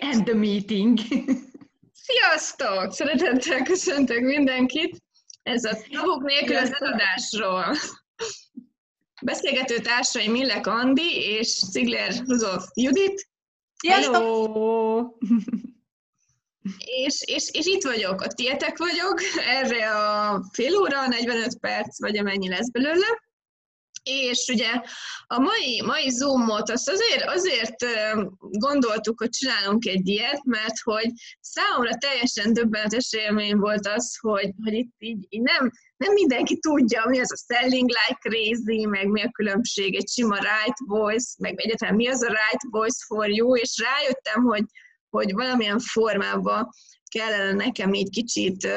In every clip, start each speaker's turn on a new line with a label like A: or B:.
A: And the meeting.
B: Sziasztok! Szeretettel köszöntök mindenkit! Ez a tagok nélkül az eladásról. Beszélgető társai Millek Andi és Szigler Rudolf Judit.
A: Hello!
B: És, és, és itt vagyok, a tietek vagyok, erre a fél óra, 45 perc, vagy amennyi lesz belőle. És ugye a mai, mai Zoomot azt azért, azért gondoltuk, hogy csinálunk egy ilyet, mert hogy számomra teljesen döbbenetes élmény volt az, hogy, hogy itt így, így nem, nem mindenki tudja, mi az a selling like crazy, meg mi a különbség egy sima right voice, meg egyáltalán mi az a right voice for you, és rájöttem, hogy, hogy valamilyen formában kellene nekem így kicsit,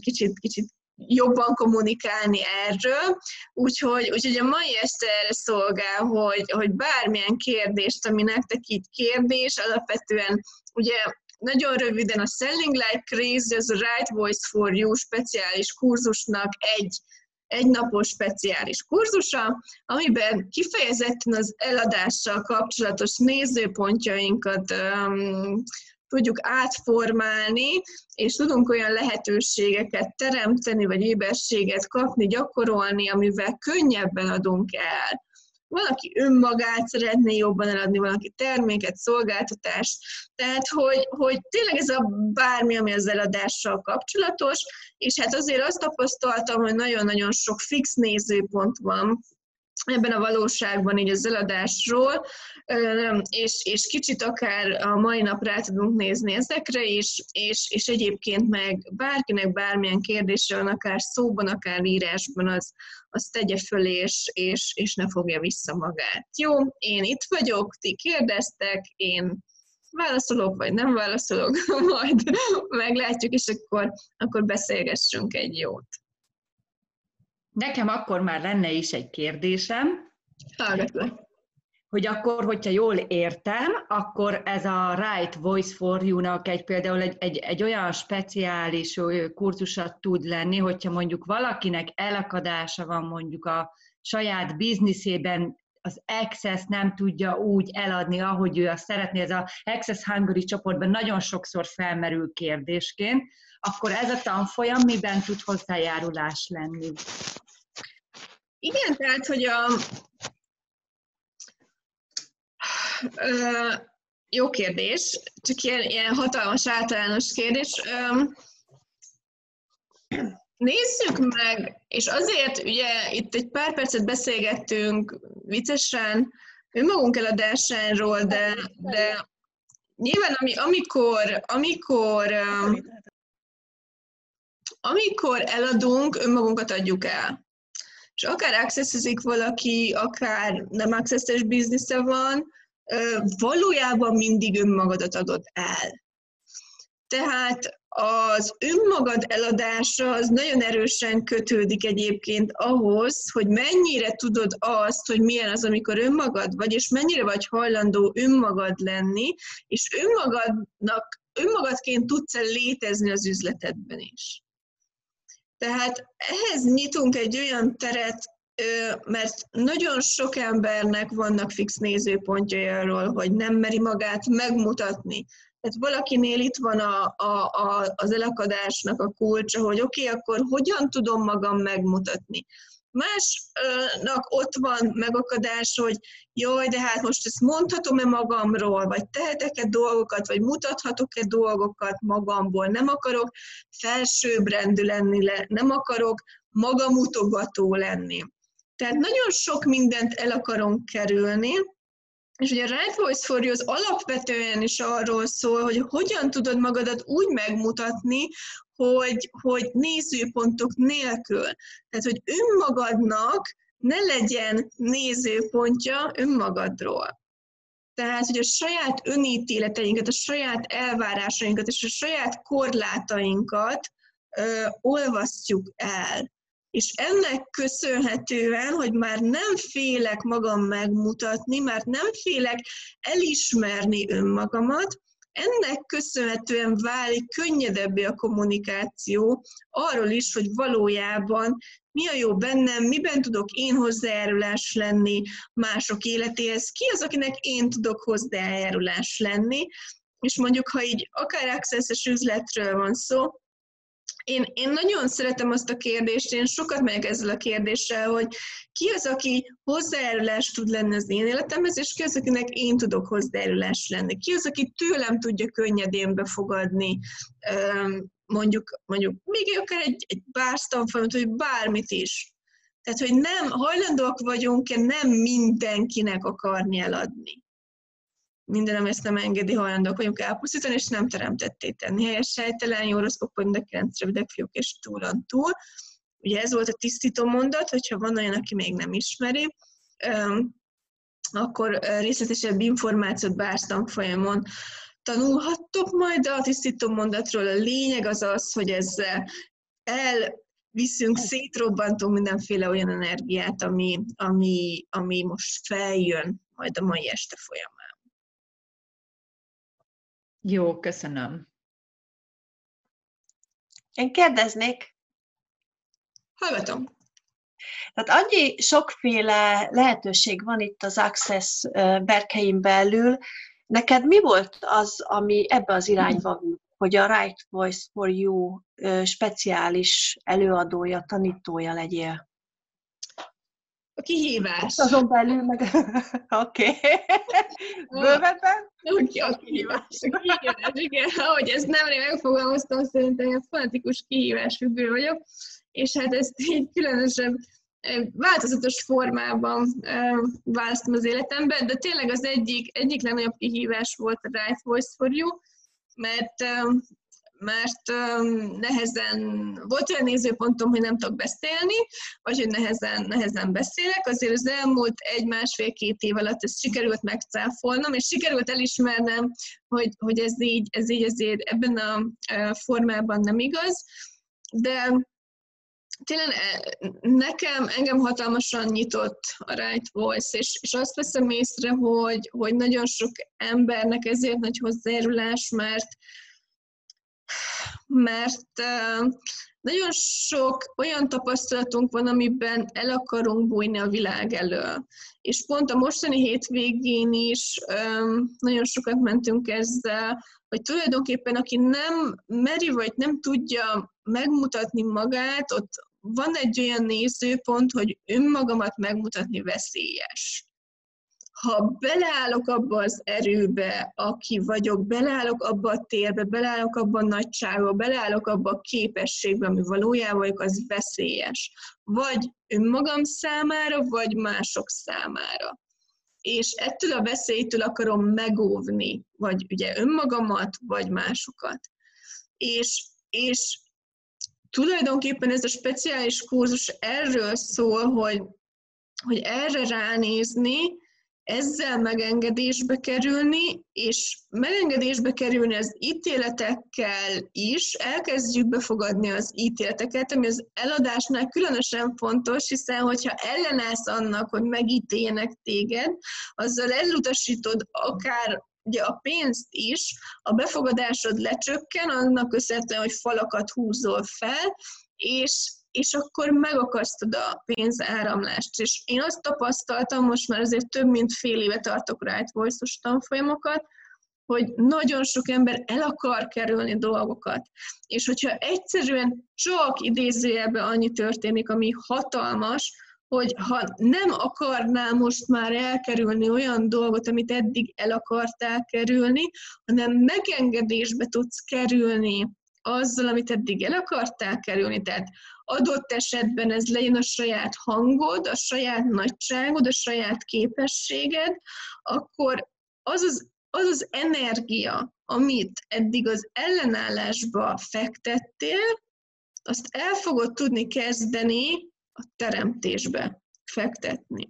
B: kicsit, kicsit jobban kommunikálni erről, úgyhogy, úgyhogy a mai este erre szolgál, hogy, hogy bármilyen kérdést, ami nektek itt kérdés, alapvetően ugye nagyon röviden a Selling Like Crazy, az a Right Voice for You speciális kurzusnak egy egynapos speciális kurzusa, amiben kifejezetten az eladással kapcsolatos nézőpontjainkat um, tudjuk átformálni, és tudunk olyan lehetőségeket teremteni, vagy éberséget kapni, gyakorolni, amivel könnyebben adunk el. Valaki önmagát szeretné jobban eladni, valaki terméket, szolgáltatást. Tehát, hogy, hogy tényleg ez a bármi, ami az eladással kapcsolatos, és hát azért azt tapasztaltam, hogy nagyon-nagyon sok fix nézőpont van ebben a valóságban így az eladásról, és, és kicsit akár a mai nap rá tudunk nézni ezekre is, és, és egyébként meg bárkinek bármilyen kérdése van, akár szóban, akár írásban, az, az tegye föl, és, és, és ne fogja vissza magát. Jó, én itt vagyok, ti kérdeztek, én válaszolok, vagy nem válaszolok, majd meglátjuk, és akkor, akkor beszélgessünk egy jót.
A: Nekem akkor már lenne is egy kérdésem.
B: Hallgatlak.
A: Hogy akkor, hogyha jól értem, akkor ez a Right Voice for You-nak egy, például egy, egy, egy olyan speciális kurzusa tud lenni, hogyha mondjuk valakinek elakadása van mondjuk a saját bizniszében, az Access nem tudja úgy eladni, ahogy ő azt szeretné, ez a Access Hungary csoportban nagyon sokszor felmerül kérdésként, akkor ez a tanfolyam miben tud hozzájárulás lenni?
B: Igen, tehát, hogy a... Ö, jó kérdés, csak ilyen, ilyen hatalmas általános kérdés. Ö, nézzük meg, és azért ugye itt egy pár percet beszélgettünk viccesen önmagunk eladásánról, de, de nyilván ami, amikor, amikor, amikor eladunk, önmagunkat adjuk el és akár accessezik valaki, akár nem accesses biznisze van, valójában mindig önmagadat adod el. Tehát az önmagad eladása az nagyon erősen kötődik egyébként ahhoz, hogy mennyire tudod azt, hogy milyen az, amikor önmagad vagy, és mennyire vagy hajlandó önmagad lenni, és önmagadnak, önmagadként tudsz létezni az üzletedben is. Tehát ehhez nyitunk egy olyan teret, mert nagyon sok embernek vannak fix nézőpontjai arról, hogy nem meri magát megmutatni. Tehát valakinél itt van a, a, a, az elakadásnak a kulcsa, hogy oké, okay, akkor hogyan tudom magam megmutatni. Másnak ott van megakadás, hogy jaj, de hát most ezt mondhatom-e magamról, vagy tehetek-e dolgokat, vagy mutathatok-e dolgokat magamból. Nem akarok felsőbbrendű lenni, nem akarok magamutogató lenni. Tehát nagyon sok mindent el akarunk kerülni, és ugye a Right Voice for You az alapvetően is arról szól, hogy hogyan tudod magadat úgy megmutatni, hogy, hogy nézőpontok nélkül. Tehát, hogy önmagadnak ne legyen nézőpontja önmagadról. Tehát, hogy a saját önítéleteinket, a saját elvárásainkat és a saját korlátainkat ö, olvasztjuk el. És ennek köszönhetően, hogy már nem félek magam megmutatni, mert nem félek elismerni önmagamat, ennek köszönhetően válik könnyedebbé a kommunikáció arról is, hogy valójában mi a jó bennem, miben tudok én hozzájárulás lenni mások életéhez, ki az, akinek én tudok hozzájárulás lenni, és mondjuk, ha így akár access üzletről van szó, én, én nagyon szeretem azt a kérdést, én sokat megyek ezzel a kérdéssel, hogy ki az, aki hozzájárulás tud lenni az én életemhez, és ki az, akinek én tudok hozzájárulás lenni. Ki az, aki tőlem tudja könnyedén befogadni, mondjuk, mondjuk még akár egy, egy bársztanfolyamot, vagy bármit is. Tehát, hogy nem hajlandóak vagyunk-e nem mindenkinek akarni eladni mindenem ezt nem engedi, hajlandók vagyunk elpusztítani, és nem teremtetté tenni. Helyes sejtelen, jó rossz pokol, mind a kilenc rövidek fiúk és túlon túl. Ugye ez volt a tisztító mondat, hogyha van olyan, aki még nem ismeri, akkor részletesebb információt bársztam folyamon tanulhattok majd a tisztító mondatról. A lényeg az az, hogy ezzel elviszünk, szétrobbantunk mindenféle olyan energiát, ami, ami, ami most feljön majd a mai este folyamán.
A: Jó, köszönöm.
C: Én kérdeznék.
B: Hallgatom.
C: Tehát annyi sokféle lehetőség van itt az Access berkein belül. Neked mi volt az, ami ebbe az irányba hogy a Right Voice for You speciális előadója, tanítója legyél?
B: A kihívás.
C: Azon belül meg... Oké. Okay. Bővebben?
B: Úgy a kihívás. A kihívás, igen. Ahogy ezt nemrég megfogalmaztam, szerintem egy fanatikus kihívás függő vagyok, és hát ezt így különösebb változatos formában választom az életemben, de tényleg az egyik, egyik legnagyobb kihívás volt a Right Voice for You, mert mert nehezen, volt olyan nézőpontom, hogy nem tudok beszélni, vagy hogy nehezen, nehezen beszélek, azért az elmúlt egy-másfél-két év alatt ezt sikerült megcáfolnom, és sikerült elismernem, hogy, hogy ez, így, ez így azért ebben a formában nem igaz, de tényleg nekem, engem hatalmasan nyitott a Right Voice, és, és azt veszem észre, hogy, hogy nagyon sok embernek ezért nagy hozzájárulás, mert mert nagyon sok olyan tapasztalatunk van, amiben el akarunk bújni a világ elől. És pont a mostani hétvégén is nagyon sokat mentünk ezzel, hogy tulajdonképpen aki nem meri vagy nem tudja megmutatni magát, ott van egy olyan nézőpont, hogy önmagamat megmutatni veszélyes ha beleállok abba az erőbe, aki vagyok, beleállok abba a térbe, beleállok abba a nagyságba, beleállok abba a képességbe, ami valójában vagyok, az veszélyes. Vagy önmagam számára, vagy mások számára. És ettől a veszélytől akarom megóvni, vagy ugye önmagamat, vagy másokat. És, és tulajdonképpen ez a speciális kurzus erről szól, hogy, hogy erre ránézni, ezzel megengedésbe kerülni, és megengedésbe kerülni az ítéletekkel is, elkezdjük befogadni az ítéleteket, ami az eladásnál különösen fontos, hiszen hogyha ellenállsz annak, hogy megítéljenek téged, azzal elutasítod akár ugye a pénzt is, a befogadásod lecsökken, annak köszönhetően, hogy falakat húzol fel, és és akkor megakasztod a pénzáramlást. És én azt tapasztaltam, most már azért több mint fél éve tartok Right Voice-os tanfolyamokat, hogy nagyon sok ember el akar kerülni dolgokat. És hogyha egyszerűen csak idézőjelben annyi történik, ami hatalmas, hogy ha nem akarnál most már elkerülni olyan dolgot, amit eddig el akartál kerülni, hanem megengedésbe tudsz kerülni azzal, amit eddig el akartál kerülni. Tehát adott esetben ez legyen a saját hangod, a saját nagyságod, a saját képességed, akkor az az, az, az energia, amit eddig az ellenállásba fektettél, azt el fogod tudni kezdeni a teremtésbe fektetni.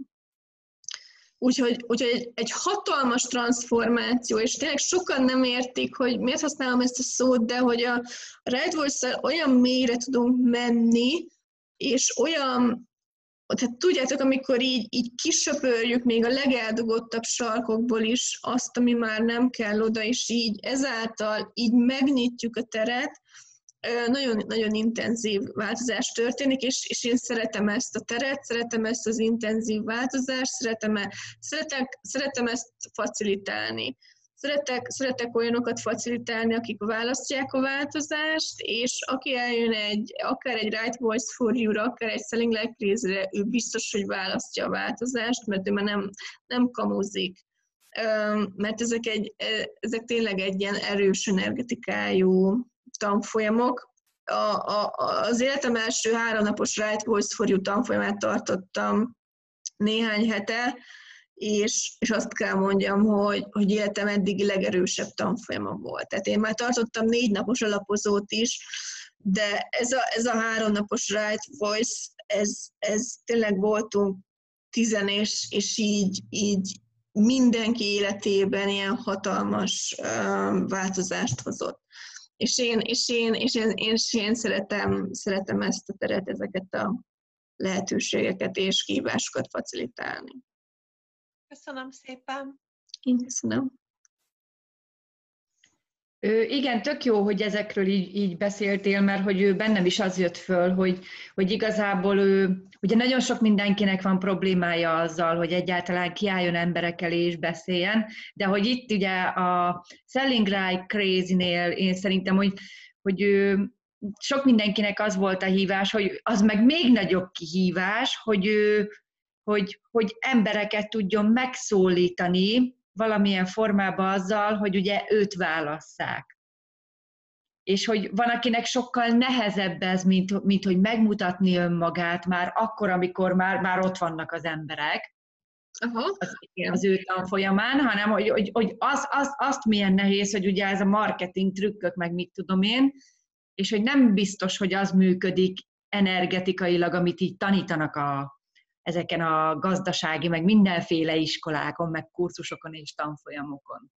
B: Úgyhogy, úgyhogy egy, hatalmas transformáció, és tényleg sokan nem értik, hogy miért használom ezt a szót, de hogy a Red voice olyan mélyre tudunk menni, és olyan, tehát tudjátok, amikor így, így kisöpörjük még a legeldugottabb sarkokból is azt, ami már nem kell oda, és így ezáltal így megnyitjuk a teret, nagyon, nagyon intenzív változás történik, és, és én szeretem ezt a teret, szeretem ezt az intenzív változást, szeretem, e, szeretem, ezt facilitálni. Szeretek, szeretek olyanokat facilitálni, akik választják a változást, és aki eljön egy, akár egy Right Voice for You-ra, akár egy Selling Like Crazy-re, ő biztos, hogy választja a változást, mert ő már nem, nem kamuzik. Mert ezek, egy, ezek tényleg egy ilyen erős energetikájú tanfolyamok. A, a, az életem első háromnapos Right Voice for You tanfolyamát tartottam néhány hete, és, és azt kell mondjam, hogy, hogy életem eddigi legerősebb tanfolyama volt. Tehát én már tartottam négy napos alapozót is, de ez a, ez a háromnapos Right Voice, ez, ez tényleg voltunk tizen, és, és így, így mindenki életében ilyen hatalmas um, változást hozott. És én, és én, és én, és én szeretem, szeretem ezt a teret, ezeket a lehetőségeket és kihívásokat facilitálni.
C: Köszönöm szépen.
B: Én köszönöm.
A: Igen, tök jó, hogy ezekről így, így beszéltél, mert hogy ő bennem is az jött föl, hogy, hogy igazából ő, ugye nagyon sok mindenkinek van problémája azzal, hogy egyáltalán kiálljon emberek elé és beszéljen, de hogy itt ugye a Selling Right Crazy-nél én szerintem, hogy, hogy ő, sok mindenkinek az volt a hívás, hogy az meg még nagyobb kihívás, hogy ő hogy, hogy embereket tudjon megszólítani valamilyen formában azzal, hogy ugye őt válasszák. És hogy van, akinek sokkal nehezebb ez, mint, mint hogy megmutatni önmagát már akkor, amikor már, már ott vannak az emberek, Aha. Az, az ő tanfolyamán, hanem hogy, hogy, hogy az, az, azt milyen nehéz, hogy ugye ez a marketing trükkök, meg mit tudom én, és hogy nem biztos, hogy az működik energetikailag, amit így tanítanak a, ezeken a gazdasági, meg mindenféle iskolákon, meg kurzusokon és tanfolyamokon.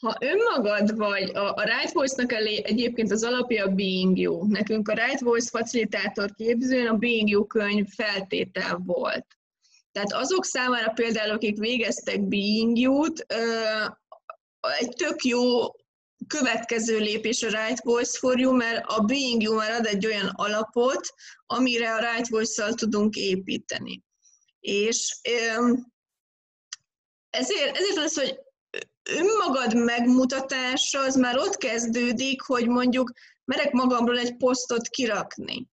B: Ha önmagad vagy, a, a Right Voice-nak elé egyébként az alapja a Being You. Nekünk a Right Voice facilitátor képzőn a Being You könyv feltétel volt. Tehát azok számára például, akik végeztek Being You-t, egy tök jó következő lépés a Right Voice for You, mert a Being You már ad egy olyan alapot, amire a Right Voice-szal tudunk építeni. És ezért, ezért az, hogy önmagad megmutatása az már ott kezdődik, hogy mondjuk merek magamról egy posztot kirakni.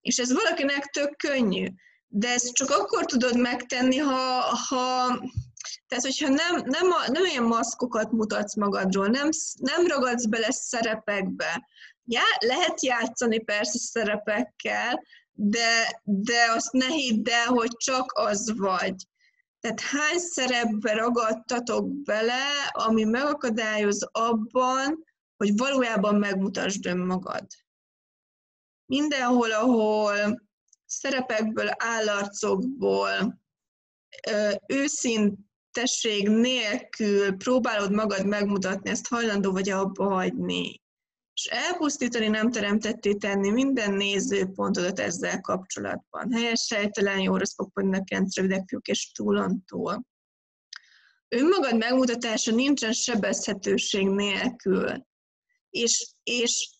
B: És ez valakinek tök könnyű. De ezt csak akkor tudod megtenni, ha, ha tehát, hogyha nem, nem, a, nem olyan maszkokat mutatsz magadról, nem, nem ragadsz bele szerepekbe. Já, lehet játszani persze szerepekkel, de, de azt ne hidd el, hogy csak az vagy. Tehát hány szerepbe ragadtatok bele, ami megakadályoz abban, hogy valójában megmutasd önmagad. Mindenhol, ahol szerepekből, állarcokból, őszint, tesség nélkül próbálod magad megmutatni, ezt hajlandó vagy abba hagyni. És elpusztítani, nem teremtetté tenni minden nézőpontodat ezzel kapcsolatban. Helyes, sejtelen, jó, rossz, popodnak, rövidek, fiúk és túlontúl. Önmagad megmutatása nincsen sebezhetőség nélkül. És, és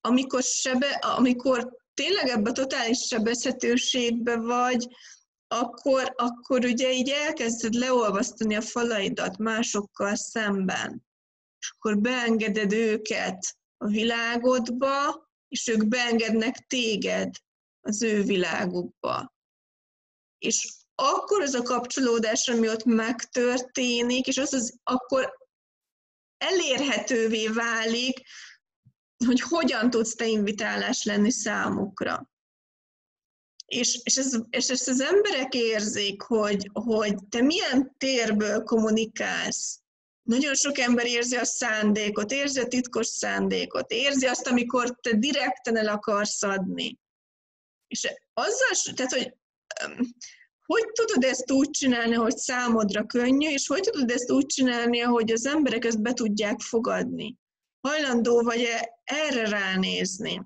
B: amikor, sebe, amikor tényleg ebbe a totális sebezhetőségbe vagy, akkor, akkor ugye így elkezded leolvasztani a falaidat másokkal szemben. És akkor beengeded őket a világodba, és ők beengednek téged az ő világukba. És akkor az a kapcsolódás, ami ott megtörténik, és az, az akkor elérhetővé válik, hogy hogyan tudsz te invitálás lenni számukra. És, és, ez, és ezt az emberek érzik, hogy, hogy te milyen térből kommunikálsz. Nagyon sok ember érzi a szándékot, érzi a titkos szándékot, érzi azt, amikor te direkten el akarsz adni. És azzal, tehát, hogy hogy tudod ezt úgy csinálni, hogy számodra könnyű, és hogy tudod ezt úgy csinálni, hogy az emberek ezt be tudják fogadni? Hajlandó vagy-e erre ránézni?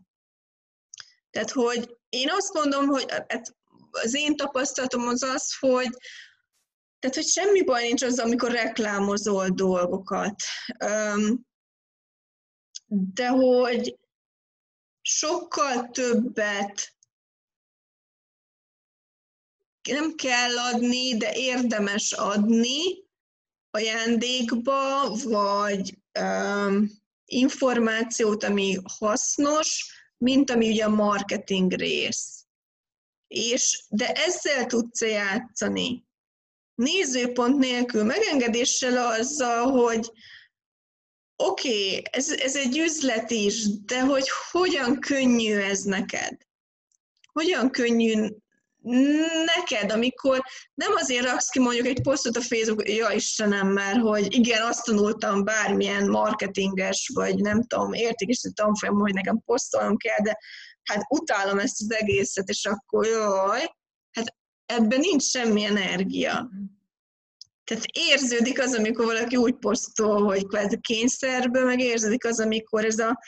B: Tehát, hogy én azt mondom, hogy hát az én tapasztalatom az az, hogy tehát, hogy semmi baj nincs az, amikor reklámozol dolgokat. De hogy sokkal többet nem kell adni, de érdemes adni, ajándékba, vagy um, információt, ami hasznos, mint ami ugye a marketing rész. És, de ezzel tudsz játszani. Nézőpont nélkül, megengedéssel azzal, hogy oké, okay, ez, ez egy üzlet is, de hogy hogyan könnyű ez neked? Hogyan könnyű neked, amikor nem azért raksz ki mondjuk egy posztot a Facebook, ja Istenem, mert hogy igen, azt tanultam bármilyen marketinges, vagy nem tudom, értékesítő tanfolyam, hogy nekem posztolnom kell, de hát utálom ezt az egészet, és akkor jaj, hát ebben nincs semmi energia. Tehát érződik az, amikor valaki úgy posztol, hogy kényszerből, meg érződik az, amikor ez a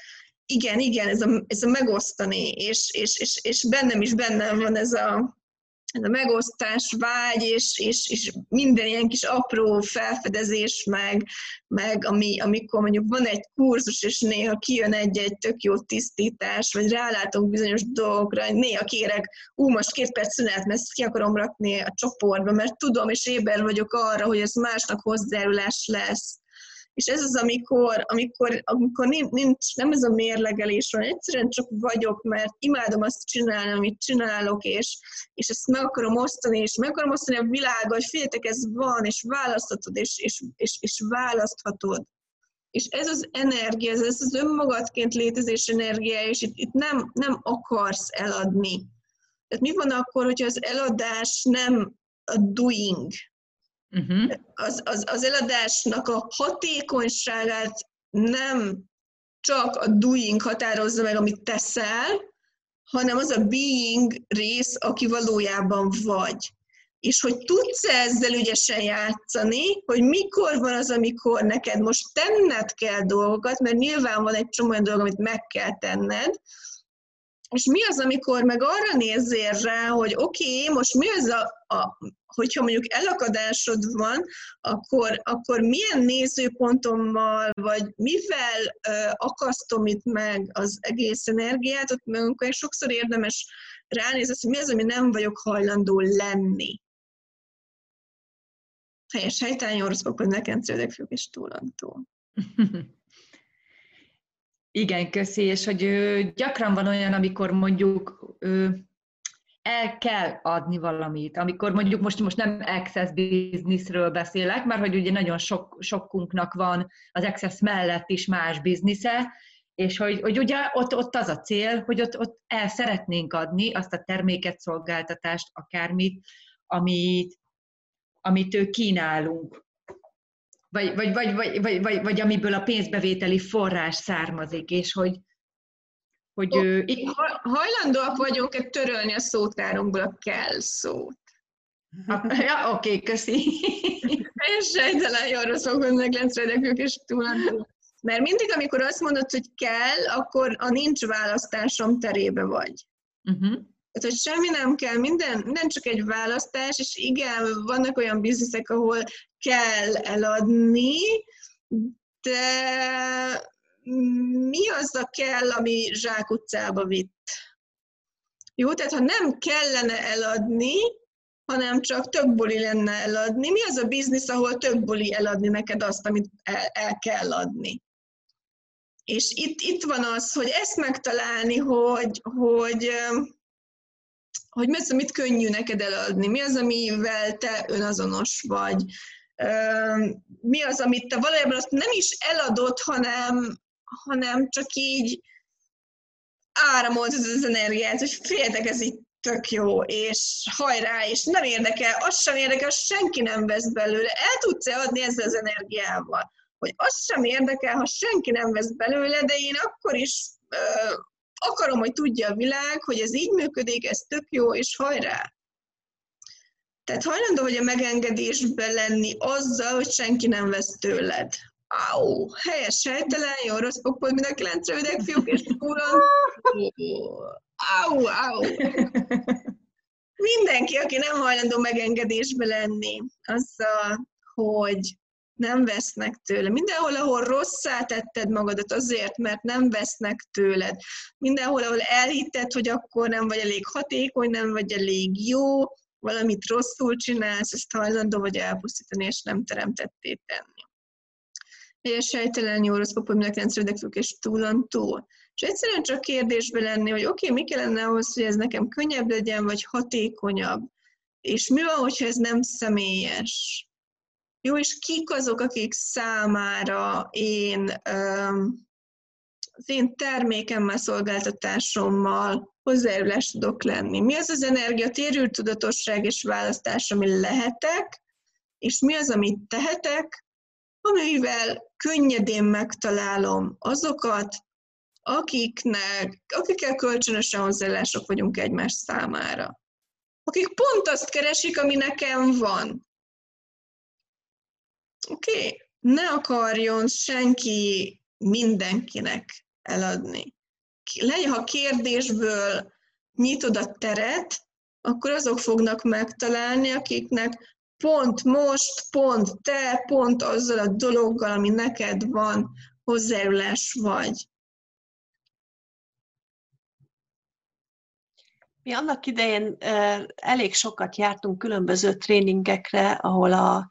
B: igen, igen, ez a, ez a megosztani, és, és, és, és bennem is bennem van ez a, ez a megosztás, vágy, és, és, és minden ilyen kis apró felfedezés, meg, meg ami, amikor mondjuk van egy kurzus, és néha kijön egy-egy tök jó tisztítás, vagy rálátunk bizonyos dolgokra, néha kérek, ú, most két perc szünet, mert ezt ki akarom rakni a csoportba, mert tudom, és éber vagyok arra, hogy ez másnak hozzájárulás lesz és ez az, amikor, amikor, amikor nincs, nem ez a mérlegelés van, egyszerűen csak vagyok, mert imádom azt csinálni, amit csinálok, és, és ezt meg akarom osztani, és meg akarom osztani a világgal, hogy figyeljetek, ez van, és választhatod, és, és, és, és választhatod. És ez az energia, ez az önmagadként létezés energiája, és itt, itt nem, nem akarsz eladni. Tehát mi van akkor, hogyha az eladás nem a doing, Uh-huh. Az, az, az eladásnak a hatékonyságát nem csak a doing határozza meg, amit teszel, hanem az a being rész, aki valójában vagy. És hogy tudsz -e ezzel ügyesen játszani, hogy mikor van az, amikor neked most tenned kell dolgokat, mert nyilván van egy csomó olyan dolog, amit meg kell tenned, és mi az, amikor meg arra nézzél rá, hogy oké, okay, most mi az a, a, hogyha mondjuk elakadásod van, akkor, akkor milyen nézőpontommal, vagy mivel ö, akasztom itt meg az egész energiát, ott meg akkor sokszor érdemes ránézni, hogy mi az, ami nem vagyok hajlandó lenni. Helyes helytány oroszok, hogy nekem fiúk és túlantól.
A: Igen, köszi, és hogy gyakran van olyan, amikor mondjuk ő, el kell adni valamit, amikor mondjuk most, most nem access businessről beszélek, mert hogy ugye nagyon sok, sokunknak van az access mellett is más biznisze, és hogy, hogy ugye ott, ott az a cél, hogy ott, ott el szeretnénk adni azt a terméket, szolgáltatást, akármit, amit, amit kínálunk. Vagy, vagy, vagy, vagy, vagy, vagy, vagy amiből a pénzbevételi forrás származik, és hogy, hogy
B: ő... Hajlandóak vagyunk-e törölni a szótárunkból a kell szót?
A: Ja, oké, okay, köszi.
B: Én sejtelen jó rossz fogod meg lencredekük és túlandó. Mert mindig, amikor azt mondod, hogy kell, akkor a nincs választásom terébe vagy. Uh-huh. Tehát, hogy semmi nem kell, minden, minden csak egy választás, és igen, vannak olyan bizniszek, ahol kell eladni, de mi az a kell, ami zsákutcába vitt? Jó, tehát ha nem kellene eladni, hanem csak több buli lenne eladni, mi az a biznisz, ahol több buli eladni neked azt, amit el, el kell adni? És itt, itt van az, hogy ezt megtalálni, hogy, hogy hogy mi az, amit könnyű neked eladni, mi az, amivel te önazonos vagy, mi az, amit te valójában azt nem is eladod, hanem, hanem csak így áramolsz az energiát, hogy féltek, ez itt tök jó, és hajrá, és nem érdekel, az sem érdekel, senki nem vesz belőle. El tudsz-e adni ezzel az energiával? Hogy az sem érdekel, ha senki nem vesz belőle, de én akkor is akarom, hogy tudja a világ, hogy ez így működik, ez tök jó, és hajrá! Tehát hajlandó vagy a megengedésben lenni azzal, hogy senki nem vesz tőled. Áú, helyes, helytelen, jó, rossz pokol, mind a kilenc rövidek fiúk, és túlon. Áú, áú. Mindenki, aki nem hajlandó megengedésbe lenni, azzal, hogy nem vesznek tőle. Mindenhol, ahol rosszá tetted magadat azért, mert nem vesznek tőled. Mindenhol, ahol elhitted, hogy akkor nem vagy elég hatékony, nem vagy elég jó, valamit rosszul csinálsz, ezt hajlandó vagy elpusztítani, és nem teremtetté tenni. Helytelen jó rossz papai mindenkilenc és túlon túl. És egyszerűen csak kérdésbe lenni, hogy oké, okay, mi kellene ahhoz, hogy ez nekem könnyebb legyen, vagy hatékonyabb. És mi van, hogyha ez nem személyes? Jó, és kik azok, akik számára én az én termékemmel, szolgáltatásommal hozzájárulást tudok lenni. Mi az az energia, térült tudatosság és választás, ami lehetek, és mi az, amit tehetek, amivel könnyedén megtalálom azokat, akiknek, akikkel kölcsönösen hozzáállások vagyunk egymás számára. Akik pont azt keresik, ami nekem van. Oké? Okay. Ne akarjon senki mindenkinek eladni. Legyen, ha kérdésből nyitod a teret, akkor azok fognak megtalálni, akiknek pont most, pont te, pont azzal a dologgal, ami neked van, hozzájárulás vagy.
C: Mi annak idején elég sokat jártunk különböző tréningekre, ahol a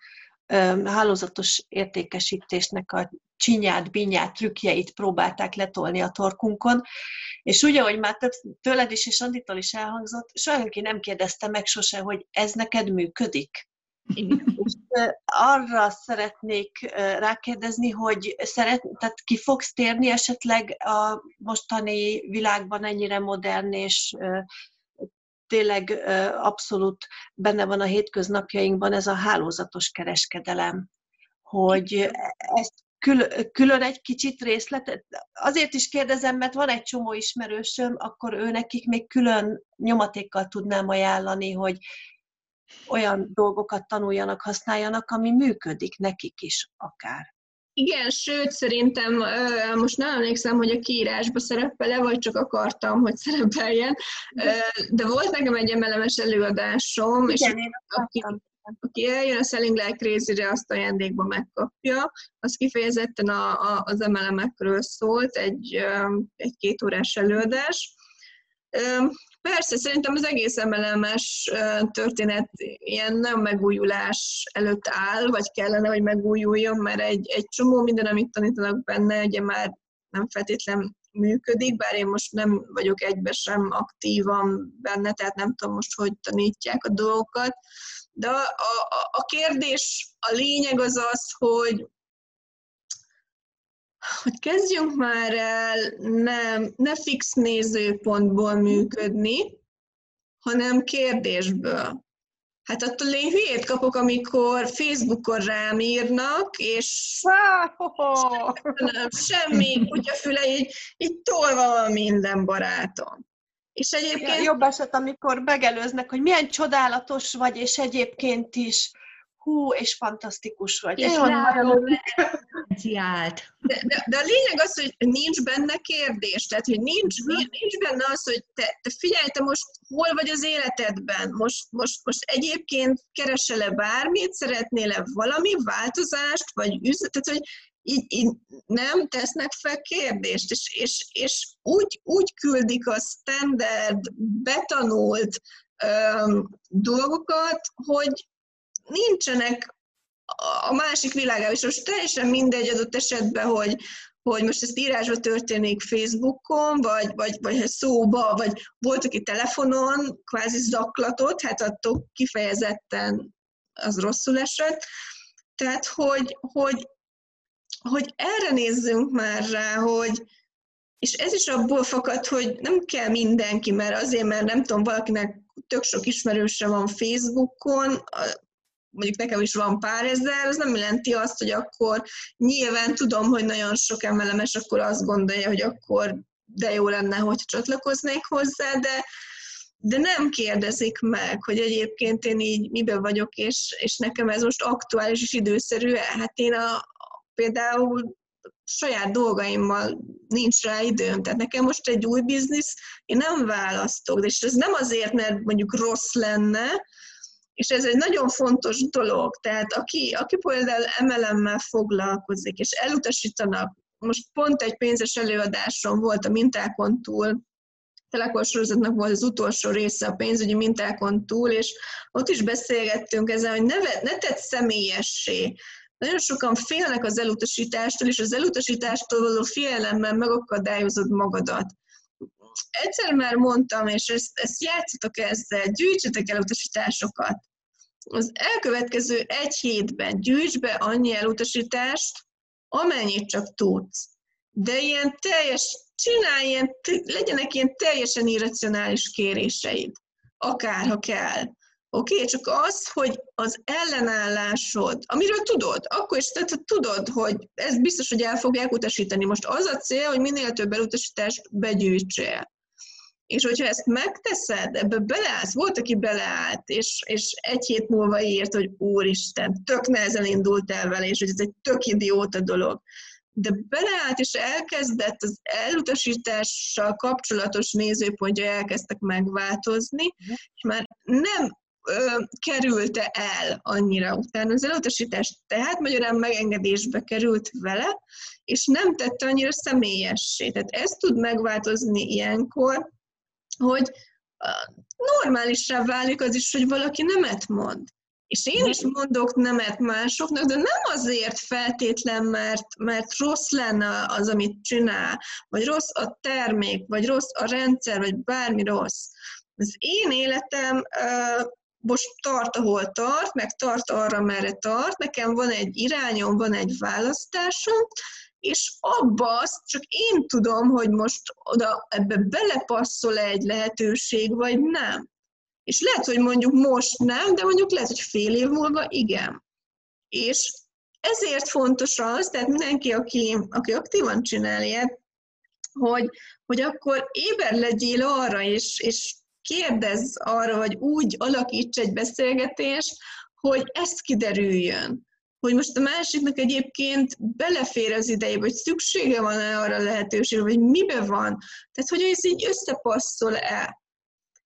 C: hálózatos értékesítésnek a csinyát, binyát, trükkjeit próbálták letolni a torkunkon, és úgy, ahogy már több, tőled is és Anditól is elhangzott, senki nem kérdezte meg sose, hogy ez neked működik. És arra szeretnék rákérdezni, hogy szeret, tehát ki fogsz térni esetleg a mostani világban ennyire modern és tényleg abszolút benne van a hétköznapjainkban ez a hálózatos kereskedelem, hogy ezt külön, külön egy kicsit részletet. Azért is kérdezem, mert van egy csomó ismerősöm, akkor ő nekik még külön nyomatékkal tudnám ajánlani, hogy olyan dolgokat tanuljanak, használjanak, ami működik nekik is akár.
B: Igen, sőt, szerintem most nem emlékszem, hogy a kiírásba szerepel-e, vagy csak akartam, hogy szerepeljen, de volt nekem egy emelemes előadásom,
C: Igen, és aki,
B: aki eljön a Selling Like Crazy-re, azt ajándékba megkapja. Az kifejezetten a, a, az emelemekről szólt, egy, egy két órás előadás. Persze, szerintem az egész emelemes történet ilyen nem megújulás előtt áll, vagy kellene, hogy megújuljon, mert egy, egy csomó minden, amit tanítanak benne, ugye már nem feltétlen működik, bár én most nem vagyok egybe sem aktívan benne, tehát nem tudom most, hogy tanítják a dolgokat. De a, a, a kérdés, a lényeg az az, hogy hogy kezdjünk már el ne, ne fix nézőpontból működni, hanem kérdésből. Hát attól én hülyét kapok, amikor Facebookon rám írnak, és nem, semmi kutyafüle, így, így tolva van minden barátom.
C: És egyébként... Ja, jobb eset, amikor megelőznek, hogy milyen csodálatos vagy, és egyébként is hú, és fantasztikus vagy. És
B: de, de, de a lényeg az, hogy nincs benne kérdés, tehát hogy nincs, nincs benne az, hogy te, te figyelj, te most hol vagy az életedben, most, most, most egyébként keresel-e bármit, szeretnél-e valami változást, vagy üzletet, hogy így, így nem tesznek fel kérdést, és, és, és úgy, úgy küldik a standard, betanult öm, dolgokat, hogy nincsenek a másik világában, és most teljesen mindegy adott esetben, hogy, hogy most ezt írásba történik Facebookon, vagy, vagy, vagy szóba, vagy volt, aki telefonon kvázi zaklatott, hát attól kifejezetten az rosszul esett. Tehát, hogy, hogy, hogy erre nézzünk már rá, hogy, és ez is abból fakad, hogy nem kell mindenki, mert azért, mert nem tudom, valakinek tök sok ismerőse van Facebookon, mondjuk nekem is van pár ezer, az nem jelenti azt, hogy akkor nyilván tudom, hogy nagyon sok emelemes akkor azt gondolja, hogy akkor de jó lenne, hogy csatlakoznék hozzá, de, de nem kérdezik meg, hogy egyébként én így miben vagyok, és, és nekem ez most aktuális és időszerű. Hát én a, például saját dolgaimmal nincs rá időm. Tehát nekem most egy új biznisz, én nem választok, és ez nem azért, mert mondjuk rossz lenne, és ez egy nagyon fontos dolog. Tehát aki, aki például MLM-mel foglalkozik, és elutasítanak, most pont egy pénzes előadáson volt a mintákon túl, Telekor sorozatnak volt az utolsó része a pénzügyi mintákon túl, és ott is beszélgettünk ezzel, hogy ne, ne tett személyessé. Nagyon sokan félnek az elutasítástól, és az elutasítástól való félelemmel megakadályozod magadat. Egyszer már mondtam, és ezt, ezt játszatok ezzel, gyűjtsetek elutasításokat. Az elkövetkező egy hétben gyűjts be annyi elutasítást, amennyit csak tudsz. De ilyen teljes, csinálj ilyen, legyenek ilyen teljesen irracionális kéréseid, akárha kell. Oké, okay? csak az, hogy az ellenállásod, amiről tudod, akkor is tehát tudod, hogy ez biztos, hogy el fogják utasítani. Most az a cél, hogy minél több elutasítást begyűjtsél. És hogyha ezt megteszed, ebbe beleállsz, volt, aki beleállt, és, és egy hét múlva írt, hogy úristen, tök nehezen indult el vele, és hogy ez egy tök idióta dolog. De beleállt, és elkezdett az elutasítással kapcsolatos nézőpontja elkezdtek megváltozni, és már nem ö, kerülte el annyira utána az elutasítást, tehát magyarán megengedésbe került vele, és nem tette annyira személyessé. Tehát ez tud megváltozni ilyenkor, hogy normálisra válik az is, hogy valaki nemet mond. És én is mondok nemet másoknak, de nem azért feltétlen, mert, mert rossz lenne az, amit csinál, vagy rossz a termék, vagy rossz a rendszer, vagy bármi rossz. Az én életem uh, most tart, ahol tart, meg tart arra, merre tart. Nekem van egy irányom, van egy választásom, és abba azt csak én tudom, hogy most oda ebbe belepasszol -e egy lehetőség, vagy nem. És lehet, hogy mondjuk most nem, de mondjuk lehet, hogy fél év múlva igen. És ezért fontos az, tehát mindenki, aki, aki aktívan csinálja, hogy, hogy akkor éber legyél arra, és, és kérdezz arra, hogy úgy alakíts egy beszélgetést, hogy ez kiderüljön hogy most a másiknak egyébként belefér az idejébe, hogy szüksége van-e arra a lehetőség, vagy mibe van. Tehát, hogy ez így összepasszol-e.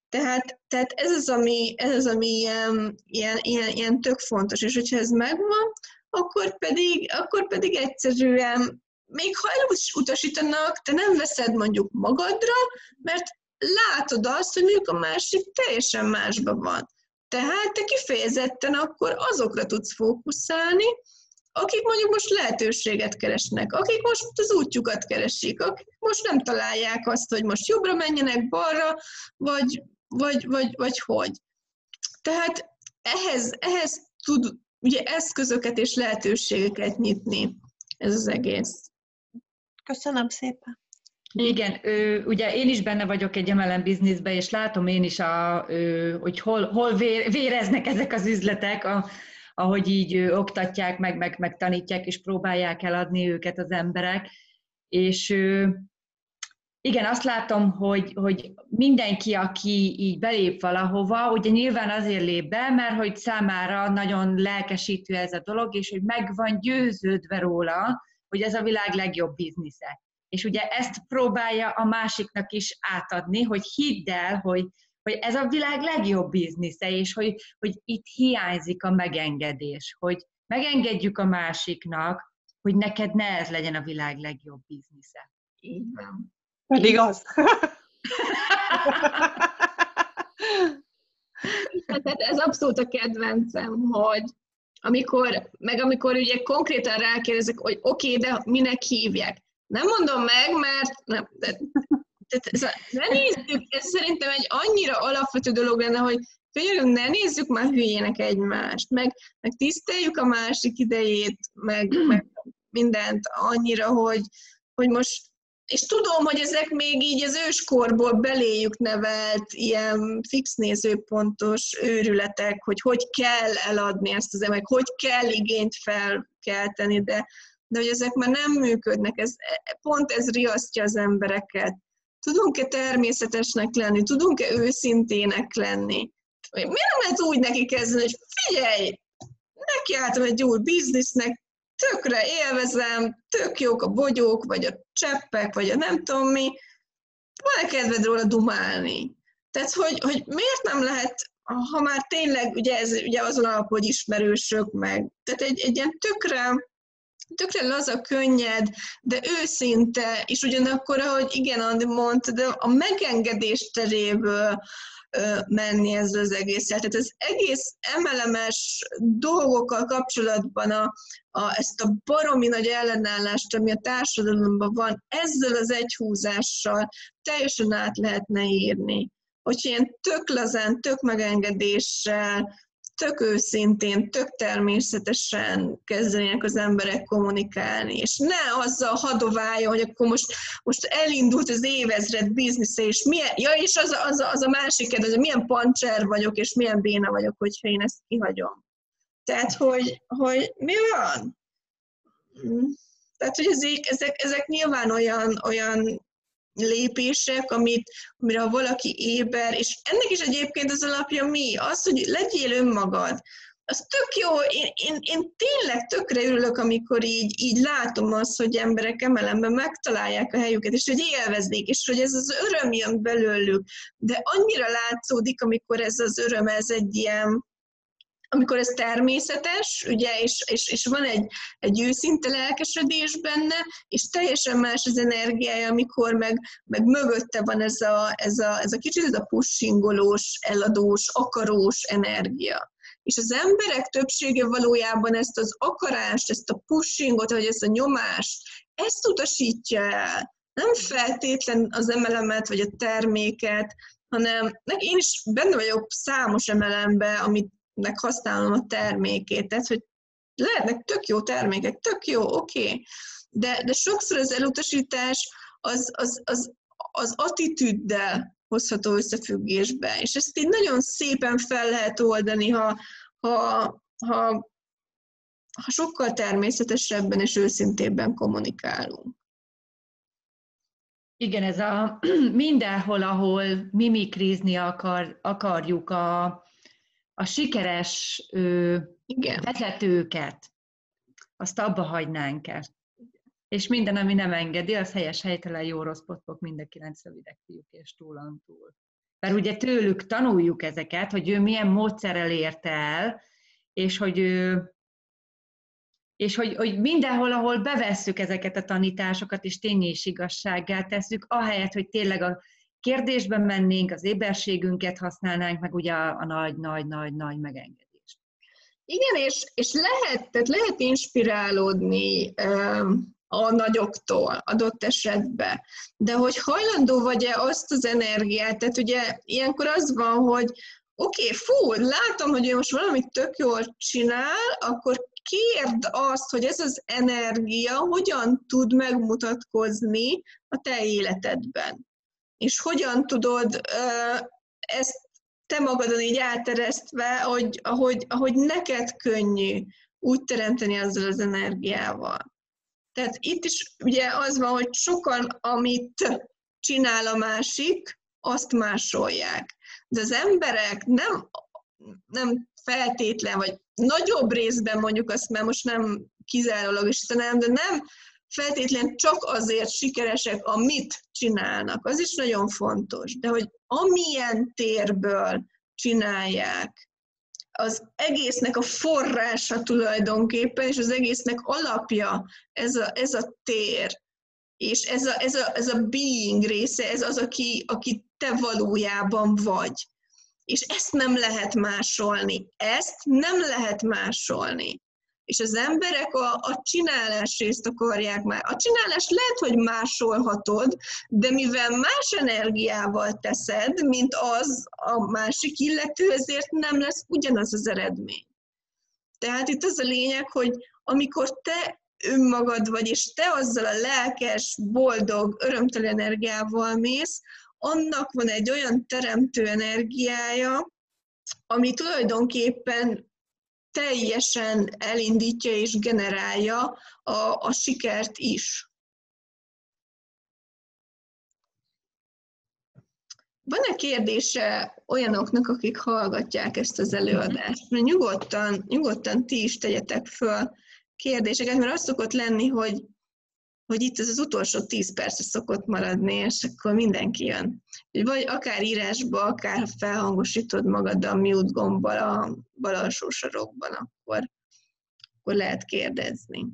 B: Tehát, tehát ez az, ami, ez az, ami ilyen, ilyen, ilyen, ilyen tök fontos, és hogyha ez megvan, akkor pedig, akkor pedig egyszerűen, még ha elutasítanak, te nem veszed mondjuk magadra, mert látod azt, hogy mondjuk a másik teljesen másban van. Tehát te kifejezetten akkor azokra tudsz fókuszálni, akik mondjuk most lehetőséget keresnek, akik most az útjukat keresik, akik most nem találják azt, hogy most jobbra menjenek, balra, vagy, vagy, vagy, vagy hogy. Tehát ehhez, ehhez tud ugye eszközöket és lehetőségeket nyitni ez az egész.
C: Köszönöm szépen.
A: Igen, ő, ugye én is benne vagyok egy MLM bizniszben, és látom én is, a, ő, hogy hol, hol vér, véreznek ezek az üzletek, a, ahogy így ő, oktatják, meg, meg, meg tanítják, és próbálják eladni őket az emberek. És ő, igen, azt látom, hogy, hogy mindenki, aki így belép valahova, ugye nyilván azért lép be, mert hogy számára nagyon lelkesítő ez a dolog, és hogy meg van győződve róla, hogy ez a világ legjobb biznisze és ugye ezt próbálja a másiknak is átadni, hogy hidd el, hogy, hogy ez a világ legjobb biznisze, és hogy, hogy itt hiányzik a megengedés, hogy megengedjük a másiknak, hogy neked ne ez legyen a világ legjobb biznisze.
B: Így van.
C: Pedig az.
B: Tehát ez abszolút a kedvencem, hogy amikor, meg amikor ugye konkrétan rákérdezek, hogy oké, okay, de minek hívják? Nem mondom meg, mert nem, de, de, ne nézzük, ez szerintem egy annyira alapvető dolog lenne, hogy Félünk, ne nézzük már hülyének egymást, meg, meg tiszteljük a másik idejét, meg, meg mindent annyira, hogy, hogy most és tudom, hogy ezek még így az őskorból beléjük nevelt ilyen fix nézőpontos őrületek, hogy hogy kell eladni ezt az emberek, hogy kell igényt felkelteni, de, de hogy ezek már nem működnek, ez, pont ez riasztja az embereket. Tudunk-e természetesnek lenni, tudunk-e őszintének lenni? Miért nem lehet úgy neki kezdeni, hogy figyelj, nekiálltam egy új biznisznek, tökre élvezem, tök jók a bogyók, vagy a cseppek, vagy a nem tudom mi, van-e kedved róla dumálni? Tehát, hogy, hogy miért nem lehet, ha már tényleg, ugye ez ugye azon alap, hogy ismerősök meg, tehát egy, egy ilyen tökre tökre laza, könnyed, de őszinte, és ugyanakkor, ahogy igen, Andi mondta, de a megengedés teréből menni ezzel az egész. Tehát az egész emelemes dolgokkal kapcsolatban a, a, ezt a baromi nagy ellenállást, ami a társadalomban van, ezzel az egyhúzással teljesen át lehetne írni. Hogyha ilyen tök lazán, tök megengedéssel, tök őszintén, tök természetesen kezdenének az emberek kommunikálni, és ne azzal hadoválja, hogy akkor most, most elindult az évezred biznisze, és milyen, ja, és az, az, az a másik, hogy milyen pancser vagyok, és milyen béna vagyok, hogyha én ezt kihagyom. Tehát, hogy, hogy mi van? Tehát, hogy ezek, ezek, ezek nyilván olyan, olyan lépések, amit, amire ha valaki éber, és ennek is egyébként az alapja mi? Az, hogy legyél önmagad. Az tök jó, én, én, én tényleg tökre örülök, amikor így, így látom azt, hogy emberek emelemben megtalálják a helyüket, és hogy élveznék, és hogy ez az öröm jön belőlük. De annyira látszódik, amikor ez az öröm, ez egy ilyen, amikor ez természetes, ugye, és, és, és van egy, egy őszinte lelkesedés benne, és teljesen más az energiája, amikor meg, meg mögötte van ez a, ez, a, ez a kicsit ez a pushingolós, eladós, akarós energia. És az emberek többsége valójában ezt az akarást, ezt a pushingot, vagy ezt a nyomást, ezt utasítja el. Nem feltétlen az emelemet, vagy a terméket, hanem én is benne vagyok számos emelembe, amit nek használom a termékét. Tehát, hogy lehetnek tök jó termékek, tök jó, oké, okay. de, de sokszor az elutasítás az, az, az, az attitűddel hozható összefüggésbe, és ezt így nagyon szépen fel lehet oldani, ha, ha, ha, ha sokkal természetesebben és őszintébben kommunikálunk.
A: Igen, ez a mindenhol, ahol mimikrizni akar, akarjuk a, a sikeres ö, Igen. vezetőket, azt abba hagynánk el. És minden, ami nem engedi, az helyes, helytelen, jó, rossz, potkok, mind a kilenc rövidek fiúk és túlan túl. Mert ugye tőlük tanuljuk ezeket, hogy ő milyen módszerrel érte el, és hogy ő és hogy, hogy mindenhol, ahol bevesszük ezeket a tanításokat, és tény és igazsággá tesszük, ahelyett, hogy tényleg a kérdésben mennénk, az éberségünket használnánk, meg ugye a nagy-nagy-nagy-nagy megengedést.
B: Igen, és, és lehet, tehát lehet inspirálódni a nagyoktól adott esetben. De hogy hajlandó vagy-e azt az energiát, tehát ugye ilyenkor az van, hogy oké, okay, fú, látom, hogy ő most valamit tök jól csinál, akkor kérd azt, hogy ez az energia hogyan tud megmutatkozni a te életedben és hogyan tudod ezt te magadon így áteresztve, hogy, ahogy, ahogy neked könnyű úgy teremteni azzal az energiával. Tehát itt is ugye az van, hogy sokan, amit csinál a másik, azt másolják. De az emberek nem, nem feltétlen, vagy nagyobb részben mondjuk azt, mert most nem kizárólag is nem, de nem feltétlen csak azért sikeresek, amit csinálnak. Az is nagyon fontos. De hogy amilyen térből csinálják, az egésznek a forrása tulajdonképpen, és az egésznek alapja ez a, ez a tér, és ez a, ez, a, ez a being része, ez az, aki, aki te valójában vagy. És ezt nem lehet másolni. Ezt nem lehet másolni és az emberek a, a csinálás részt akarják már. A csinálás lehet, hogy másolhatod, de mivel más energiával teszed, mint az a másik illető, ezért nem lesz ugyanaz az eredmény. Tehát itt az a lényeg, hogy amikor te önmagad vagy, és te azzal a lelkes, boldog, örömteli energiával mész, annak van egy olyan teremtő energiája, ami tulajdonképpen teljesen elindítja és generálja a, a sikert is. Van-e kérdése olyanoknak, akik hallgatják ezt az előadást? Mert nyugodtan, nyugodtan ti is tegyetek föl kérdéseket, mert az szokott lenni, hogy hogy itt ez az utolsó tíz percre szokott maradni, és akkor mindenki jön. Vagy akár írásba, akár felhangosítod magad a mute gombbal a bal alsó sarokban, akkor, akkor lehet kérdezni.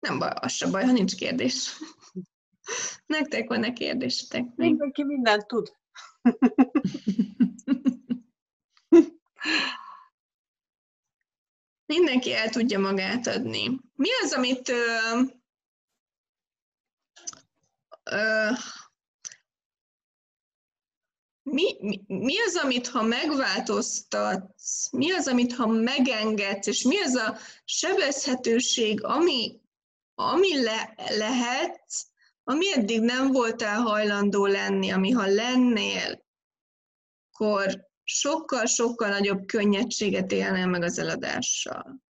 B: Nem baj, az se baj, ha nincs kérdés. Nektek van-e kérdésetek?
C: Mindenki mindent tud.
B: Mindenki el tudja magát adni. Mi az, amit ö, ö, mi, mi, mi az, amit ha megváltoztatsz, mi az, amit ha megengedsz, és mi az a sebezhetőség, ami, ami le, lehetsz, ami eddig nem voltál hajlandó lenni, ami ha lennél, akkor sokkal-sokkal nagyobb könnyedséget élnél meg az eladással.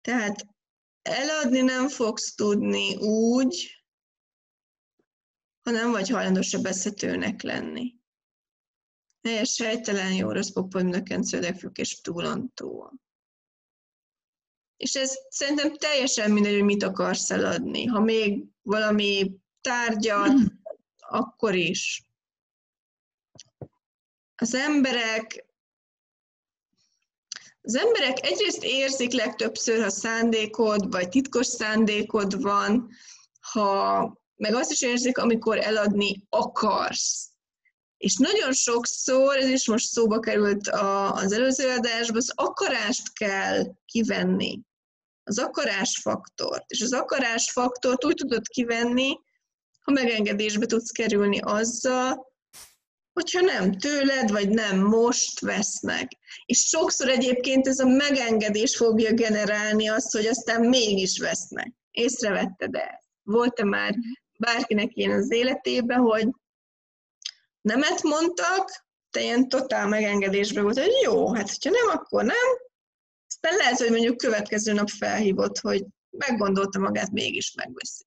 B: Tehát eladni nem fogsz tudni úgy, ha nem vagy hajlandó sebezhetőnek lenni. Helyes, sejtelen, jó, rossz popon, nöken, szödegfük és túlontó. És ez szerintem teljesen mindegy, hogy mit akarsz eladni. Ha még valami tárgyat, akkor is. Az emberek az emberek egyrészt érzik legtöbbször, ha szándékod, vagy titkos szándékod van, ha meg azt is érzik, amikor eladni akarsz. És nagyon sokszor, ez is most szóba került az előző adásban, az akarást kell kivenni. Az akarásfaktort. És az akarásfaktort úgy tudod kivenni, ha megengedésbe tudsz kerülni azzal, hogyha nem tőled, vagy nem most vesznek. És sokszor egyébként ez a megengedés fogja generálni azt, hogy aztán mégis vesznek. Észrevetted ezt? Volt-e már bárkinek ilyen az életében, hogy nemet mondtak, te ilyen totál megengedésben volt, hogy jó, hát hogyha nem, akkor nem. Aztán lehet, hogy mondjuk következő nap felhívott, hogy meggondolta magát, mégis megveszi.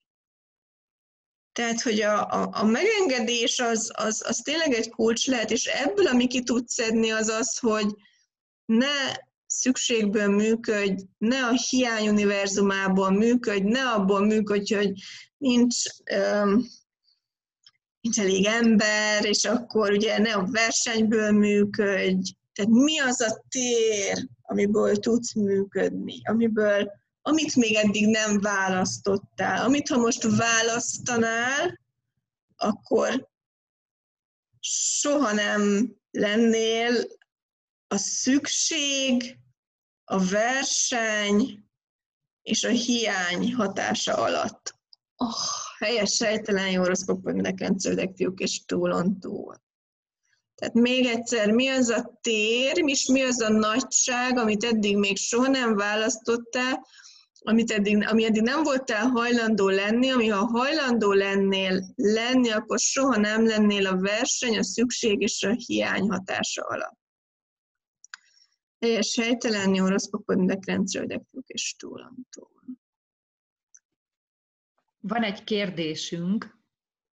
B: Tehát, hogy a, a, a megengedés az, az, az tényleg egy kulcs lehet, és ebből, ami ki tudsz szedni, az az, hogy ne szükségből működj, ne a hiány univerzumából működj, ne abból működj, hogy nincs, um, nincs elég ember, és akkor ugye ne a versenyből működj. Tehát mi az a tér, amiből tudsz működni, amiből, amit még eddig nem választottál, amit ha most választanál, akkor soha nem lennél a szükség, a verseny és a hiány hatása alatt oh, helyes, sejtelen, jó, rossz popog, nekencődek, fiúk, és túlon túl. Tehát még egyszer, mi az a tér, és mi az a nagyság, amit eddig még soha nem választottál, amit eddig, ami eddig nem voltál hajlandó lenni, ami ha hajlandó lennél lenni, akkor soha nem lennél a verseny, a szükség és a hiány hatása alatt. Helyes helytelen, jó, rossz popod, nekencődek, fiúk, és túlon túl.
A: Van egy kérdésünk.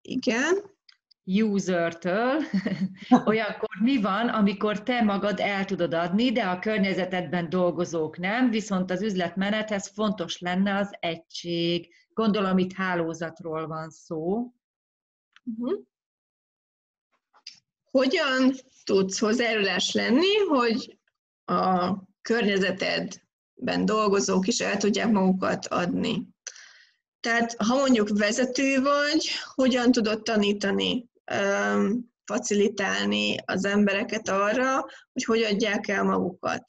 B: Igen.
A: User-től. Olyankor mi van, amikor te magad el tudod adni, de a környezetedben dolgozók nem, viszont az üzletmenethez fontos lenne az egység. Gondolom itt hálózatról van szó.
B: Uh-huh. Hogyan tudsz hozzájárulás lenni, hogy a környezetedben dolgozók is el tudják magukat adni? Tehát ha mondjuk vezető vagy, hogyan tudod tanítani, facilitálni az embereket arra, hogy hogy adják el magukat?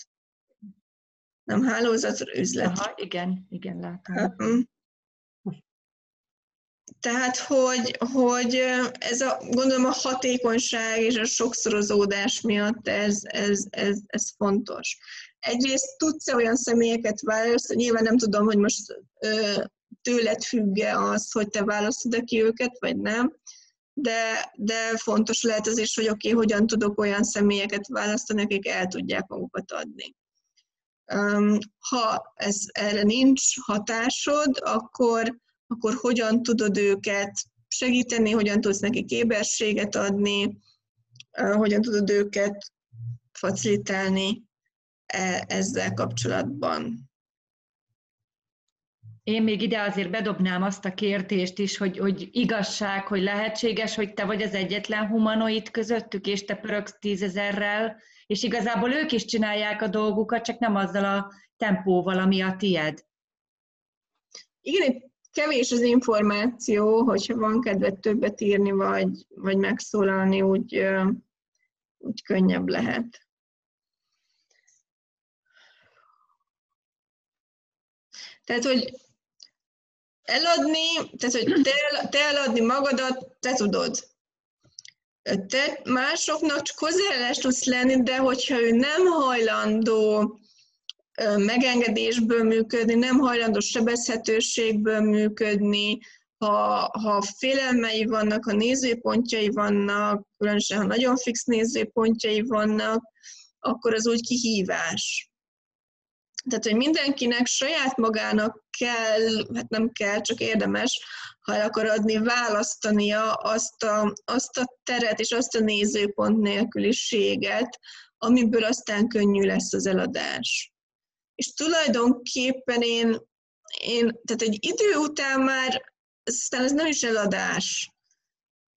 B: Nem hálózat, üzlet.
A: Aha, igen, igen, látom.
B: Tehát, hogy, hogy ez a, gondolom a hatékonyság és a sokszorozódás miatt ez, ez, ez, ez fontos. Egyrészt tudsz-e olyan személyeket választani, nyilván nem tudom, hogy most tőled függe az, hogy te választod ki őket, vagy nem, de, de fontos lehet az is, hogy oké, okay, hogyan tudok olyan személyeket választani, akik el tudják magukat adni. Ha ez, erre nincs hatásod, akkor, akkor hogyan tudod őket segíteni, hogyan tudsz neki kéberséget adni, hogyan tudod őket facilitálni e, ezzel kapcsolatban.
A: Én még ide azért bedobnám azt a kérdést is, hogy, hogy igazság, hogy lehetséges, hogy te vagy az egyetlen humanoid közöttük, és te pöröksz tízezerrel, és igazából ők is csinálják a dolgukat, csak nem azzal a tempóval, ami a tied.
B: igen, kevés az információ, hogyha van kedved többet írni, vagy, vagy megszólalni, úgy, úgy könnyebb lehet. Tehát, hogy eladni, tehát, hogy te, te eladni magadat, te tudod. Te másoknak hozzáállás tudsz lenni, de hogyha ő nem hajlandó megengedésből működni, nem hajlandó sebezhetőségből működni, ha, ha félelmei vannak, ha nézőpontjai vannak, különösen ha nagyon fix nézőpontjai vannak, akkor az úgy kihívás. Tehát, hogy mindenkinek saját magának kell, hát nem kell, csak érdemes, ha akar adni, választania azt a, azt a teret és azt a nézőpont nélküliséget, amiből aztán könnyű lesz az eladás. És tulajdonképpen én, én tehát egy idő után már, aztán ez nem is eladás.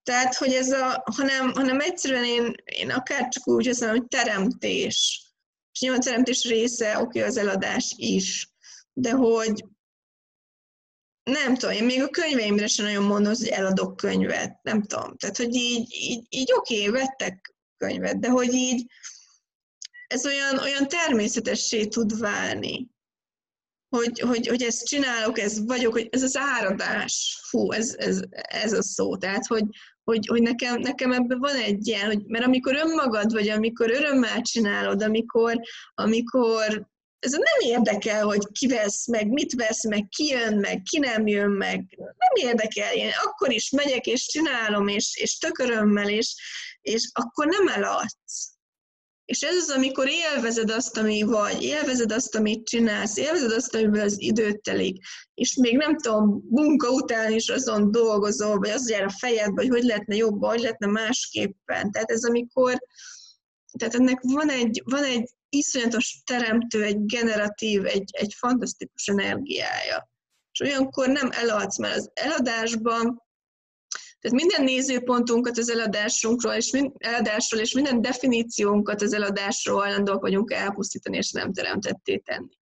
B: Tehát, hogy ez a, hanem, hanem egyszerűen én, én akár csak úgy hiszem, hogy teremtés és nyilván teremtés része, oké, az eladás is, de hogy nem tudom, én még a könyveimre sem nagyon mondom, hogy eladok könyvet, nem tudom. Tehát, hogy így, így, így oké, vettek könyvet, de hogy így ez olyan, olyan természetessé tud válni, hogy, hogy, hogy ezt csinálok, ez vagyok, hogy ez az áradás, fú, ez, ez, ez a szó. Tehát, hogy, hogy, hogy nekem, nekem ebben van egy ilyen, hogy, mert amikor önmagad vagy, amikor örömmel csinálod, amikor, amikor ez nem érdekel, hogy ki vesz meg, mit vesz meg, ki jön meg, ki nem jön meg, nem érdekel, én akkor is megyek és csinálom, és, és tök örömmel, és, és akkor nem eladsz. És ez az, amikor élvezed azt, ami vagy, élvezed azt, amit csinálsz, élvezed azt, amivel az időt telik, és még nem tudom, munka után is azon dolgozol, vagy az jár a fejedbe, hogy hogy lehetne jobban, hogy lehetne másképpen. Tehát ez amikor, tehát ennek van egy, van egy iszonyatos teremtő, egy generatív, egy, egy fantasztikus energiája. És olyankor nem eladsz, mert az eladásban tehát minden nézőpontunkat az eladásunkról és mind, eladásról, és minden definíciónkat az eladásról hajlandóak vagyunk elpusztítani, és nem teremtetté tenni.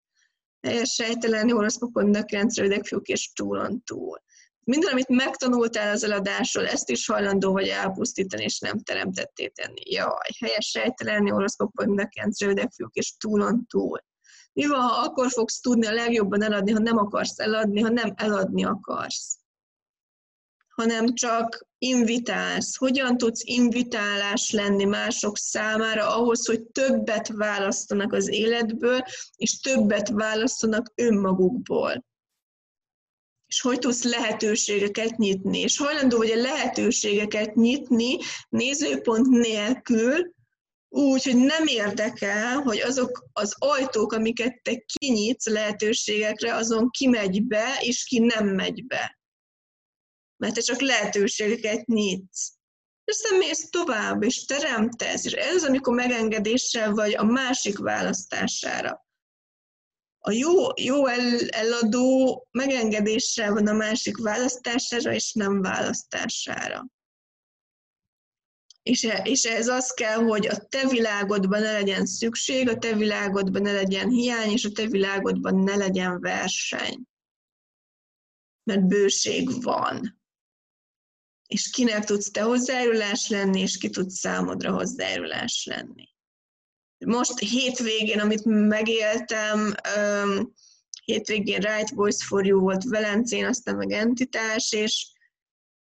B: Helyes sejtelen, horoszkopon, nökrenc, rövidek, fiúk és túlon túl. Minden, amit megtanultál az eladásról, ezt is hajlandó vagy elpusztítani, és nem teremtetté tenni. Jaj, helyes sejtelen, horoszkopon, nökrenc, rövidek, fiúk és túlon túl. Mi van, ha akkor fogsz tudni a legjobban eladni, ha nem akarsz eladni, ha nem eladni akarsz? Hanem csak invitálsz. Hogyan tudsz invitálás lenni mások számára ahhoz, hogy többet választanak az életből, és többet választanak önmagukból. És hogy tudsz lehetőségeket nyitni. És hajlandó vagy a lehetőségeket nyitni nézőpont nélkül, úgy, hogy nem érdekel, hogy azok az ajtók, amiket te kinyitsz lehetőségekre, azon ki megy be, és ki nem megy be mert te csak lehetőségeket nyitsz. És aztán mész tovább, és teremtesz, és ez amikor megengedéssel vagy a másik választására. A jó, jó el, eladó megengedéssel van a másik választására, és nem választására. És, e, és ez az kell, hogy a te világodban ne legyen szükség, a te világodban ne legyen hiány, és a te világodban ne legyen verseny. Mert bőség van és kinek tudsz te hozzájárulás lenni, és ki tudsz számodra hozzájárulás lenni. Most hétvégén, amit megéltem, hétvégén Right Voice for You volt Velencén, aztán meg entitás, és,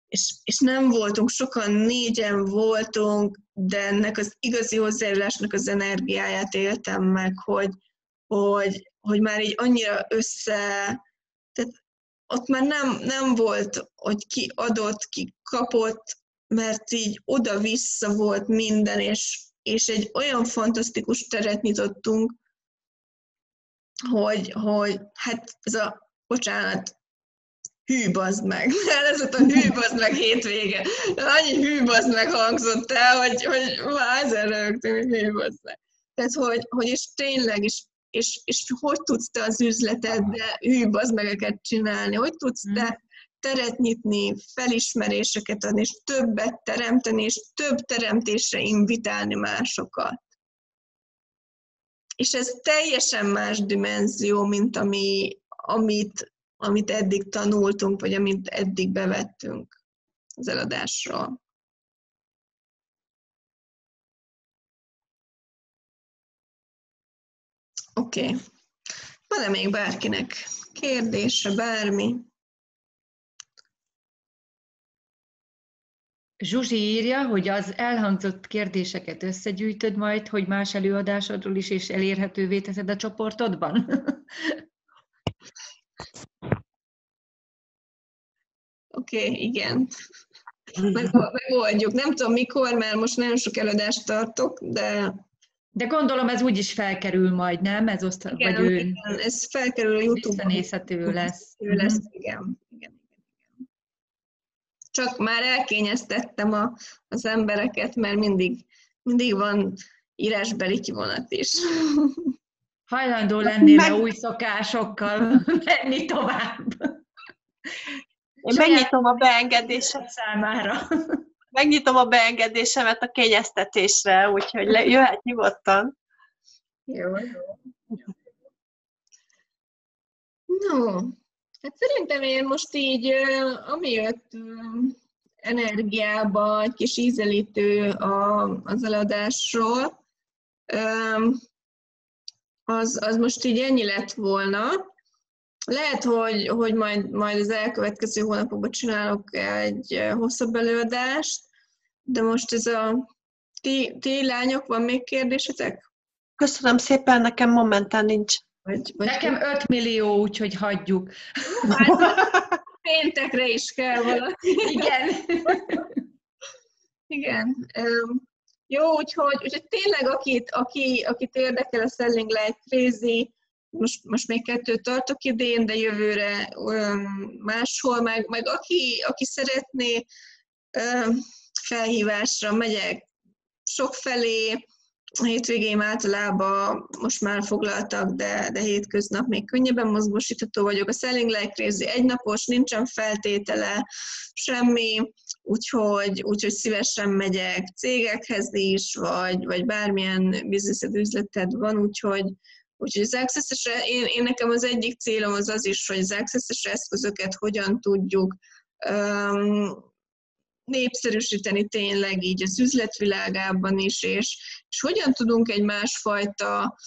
B: és, és nem voltunk, sokan négyen voltunk, de ennek az igazi hozzájárulásnak az energiáját éltem meg, hogy, hogy, hogy már így annyira össze, tehát ott már nem, nem volt, hogy ki adott, ki kapott, mert így oda-vissza volt minden, és, és egy olyan fantasztikus teret nyitottunk, hogy, hogy hát ez a, bocsánat, hű bazd meg, ez ott a hű meg hétvége. Annyi hű meg hangzott el, hogy, hogy már ezer rögtünk, hogy hű bazd meg. Tehát, hogy, hogy és tényleg, és és, és hogy tudsz te az üzletedbe hű megeket csinálni, hogy tudsz te hmm. teret nyitni, felismeréseket adni, és többet teremteni, és több teremtésre invitálni másokat. És ez teljesen más dimenzió, mint ami, amit, amit eddig tanultunk, vagy amit eddig bevettünk az eladásról. Oké. Okay. Van-e még bárkinek kérdése, bármi?
A: Zsuzsi írja, hogy az elhangzott kérdéseket összegyűjtöd majd, hogy más előadásodról is és elérhetővé teszed a csoportodban?
B: Oké, okay, igen. Megoldjuk. Nem tudom mikor, mert most nagyon sok előadást tartok, de...
A: De gondolom ez úgyis felkerül majd, nem? Ez oszt,
B: igen, vagy ő... igen, ez felkerül a Youtube-on.
A: Visszanézhető lesz.
B: lesz, mhm. igen. igen csak már elkényeztettem a, az embereket, mert mindig, mindig van írásbeli kivonat is.
A: Hajlandó lennél Meg... új szokásokkal menni tovább.
C: Én megnyitom a beengedéset
A: számára.
C: Megnyitom a beengedésemet a kényeztetésre, úgyhogy le, jöhet nyugodtan.
B: Jó, jó. No, Hát szerintem én most így, amiatt energiába, egy kis ízelítő az eladásról, az, az most így ennyi lett volna. Lehet, hogy, hogy majd, majd az elkövetkező hónapokban csinálok egy hosszabb előadást, de most ez a... Ti, ti lányok, van még kérdésetek?
C: Köszönöm szépen, nekem momentán nincs.
A: Vagy, vagy Nekem 5 millió, úgyhogy hagyjuk.
B: Hát, péntekre is kell valaki.
A: Igen.
B: Igen. Um, jó, úgyhogy, úgyhogy tényleg akit, aki, akit érdekel a Selling Like Crazy, most, most még kettőt tartok idén, de jövőre máshol, meg, meg aki, aki szeretné felhívásra megyek sokfelé, a hétvégéim általában most már foglaltak, de, de hétköznap még könnyebben mozgósítható vagyok. A Selling Like Crazy egynapos, nincsen feltétele, semmi, úgyhogy, úgyhogy szívesen megyek cégekhez is, vagy, vagy bármilyen bizniszed, üzleted van, úgyhogy, Úgyhogy az access én, én nekem az egyik célom az az is, hogy az access eszközöket hogyan tudjuk um, népszerűsíteni tényleg így az üzletvilágában is, és, és hogyan tudunk egy másfajta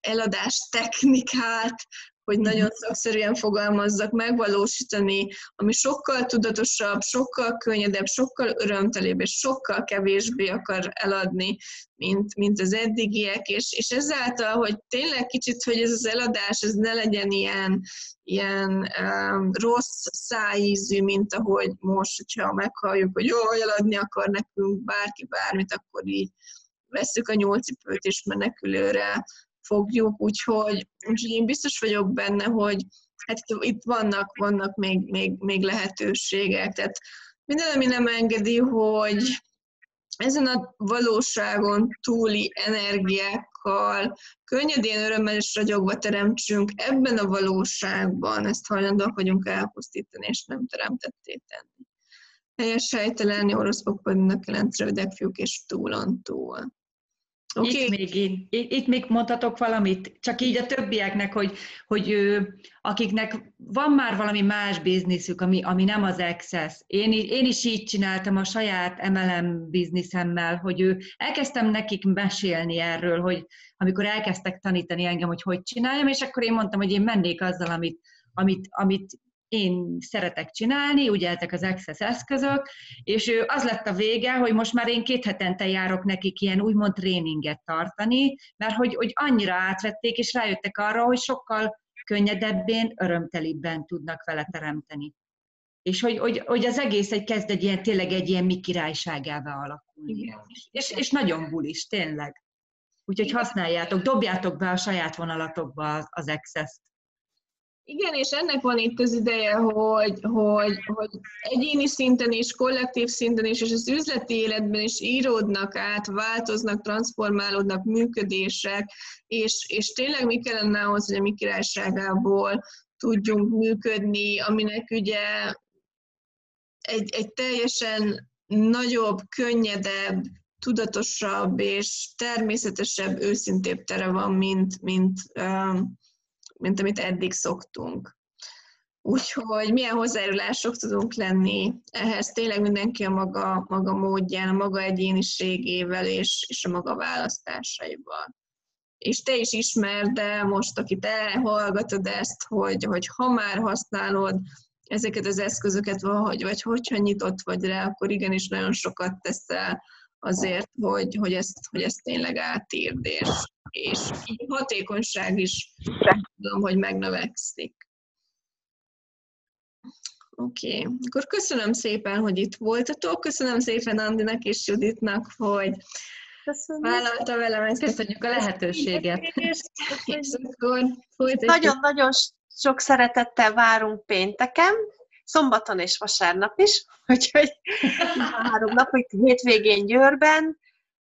B: eladás technikát, hogy nagyon mhm. szakszerűen fogalmazzak, megvalósítani, ami sokkal tudatosabb, sokkal könnyedebb, sokkal örömtelibb, és sokkal kevésbé akar eladni, mint, mint az eddigiek, és, és ezáltal, hogy tényleg kicsit, hogy ez az eladás, ez ne legyen ilyen, ilyen um, rossz szájízű, mint ahogy most, hogyha meghalljuk, hogy jó, eladni akar nekünk bárki bármit, akkor így veszük a nyolcipőt és menekülőre fogjuk, úgyhogy, úgyhogy én biztos vagyok benne, hogy hát itt vannak, vannak még, még, még lehetőségek. Tehát minden, ami nem engedi, hogy ezen a valóságon túli energiákkal könnyedén örömmel és ragyogva teremtsünk ebben a valóságban, ezt hajlandóak vagyunk elpusztítani, és nem teremtetté tenni. Helyes helytelen, orosz pokpadnak jelent rövidek fiúk és túlon túl.
A: Okay. Itt, még, itt, itt még mondhatok valamit, csak így a többieknek, hogy, hogy ő, akiknek van már valami más bizniszük, ami, ami nem az Access. Én, én is így csináltam a saját MLM bizniszemmel, hogy ő, elkezdtem nekik mesélni erről, hogy amikor elkezdtek tanítani engem, hogy hogy csináljam, és akkor én mondtam, hogy én mennék azzal, amit, amit, amit én szeretek csinálni, ugye ezek az Access eszközök, és az lett a vége, hogy most már én két hetente járok nekik ilyen úgymond tréninget tartani, mert hogy, hogy annyira átvették, és rájöttek arra, hogy sokkal könnyedebbén, örömtelibben tudnak vele teremteni. És hogy, hogy, hogy az egész egy kezd egy ilyen, tényleg egy ilyen mi királyságává alakulni. Igen. És, és nagyon bulis, tényleg. Úgyhogy használjátok, dobjátok be a saját vonalatokba az Access-t.
B: Igen, és ennek van itt az ideje, hogy, hogy, hogy egyéni szinten is, kollektív szinten is, és az üzleti életben is íródnak át, változnak, transformálódnak működések, és, és tényleg mi kellene ahhoz, hogy a mi királyságából tudjunk működni, aminek ugye egy, egy teljesen nagyobb, könnyedebb, tudatosabb és természetesebb, őszintébb tere van, mint, mint um, mint amit eddig szoktunk. Úgyhogy milyen hozzájárulások tudunk lenni ehhez tényleg mindenki a maga, maga módján, a maga egyéniségével és, és a maga választásaival. És te is ismerd, de most, aki te hallgatod ezt, hogy, hogy ha már használod ezeket az eszközöket, vagy, vagy hogyha nyitott vagy rá, akkor igenis nagyon sokat teszel azért, hogy, hogy, ezt, hogy ezt tényleg átírd, és, és így hatékonyság is tudom, hogy megnövekszik. Oké, okay. akkor köszönöm szépen, hogy itt voltatok. Köszönöm szépen Andinak és Juditnak, hogy Köszönjük. vállalta velem ezt.
A: Köszönjük a lehetőséget.
C: Nagyon-nagyon sok szeretettel várunk pénteken, szombaton és vasárnap is, úgyhogy három nap, hogy hétvégén Győrben,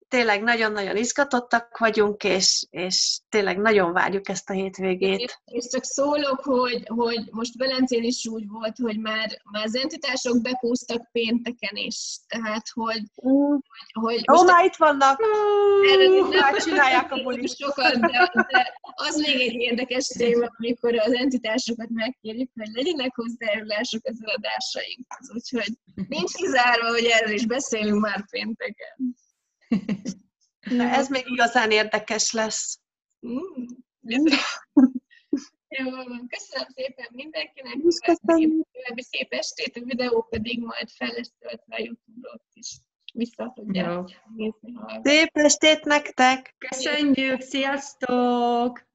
C: tényleg nagyon-nagyon izgatottak vagyunk, és, és tényleg nagyon várjuk ezt a hétvégét.
B: És csak szólok, hogy, hogy most Velencén is úgy volt, hogy már, már az entitások bepúztak pénteken is, tehát hogy...
C: Mm. hogy Ó, már itt vannak!
B: Erre nem csinálják a bulit. Sokat, de, de az még egy érdekes téma, amikor az entitásokat megkérjük, hogy legyenek hozzájárulások az eladásainkhoz. Úgyhogy nincs kizárva, hogy erről is beszélünk már pénteken.
C: Na, ez még igazán érdekes lesz.
B: Mm. Jó, köszönöm szépen mindenkinek. Köszönöm. Szép estét, a videó pedig majd fel lesz töltve a YouTube-ra is. Vissza tudják nézni.
C: Szép estét nektek!
A: Köszönjük, sziasztok!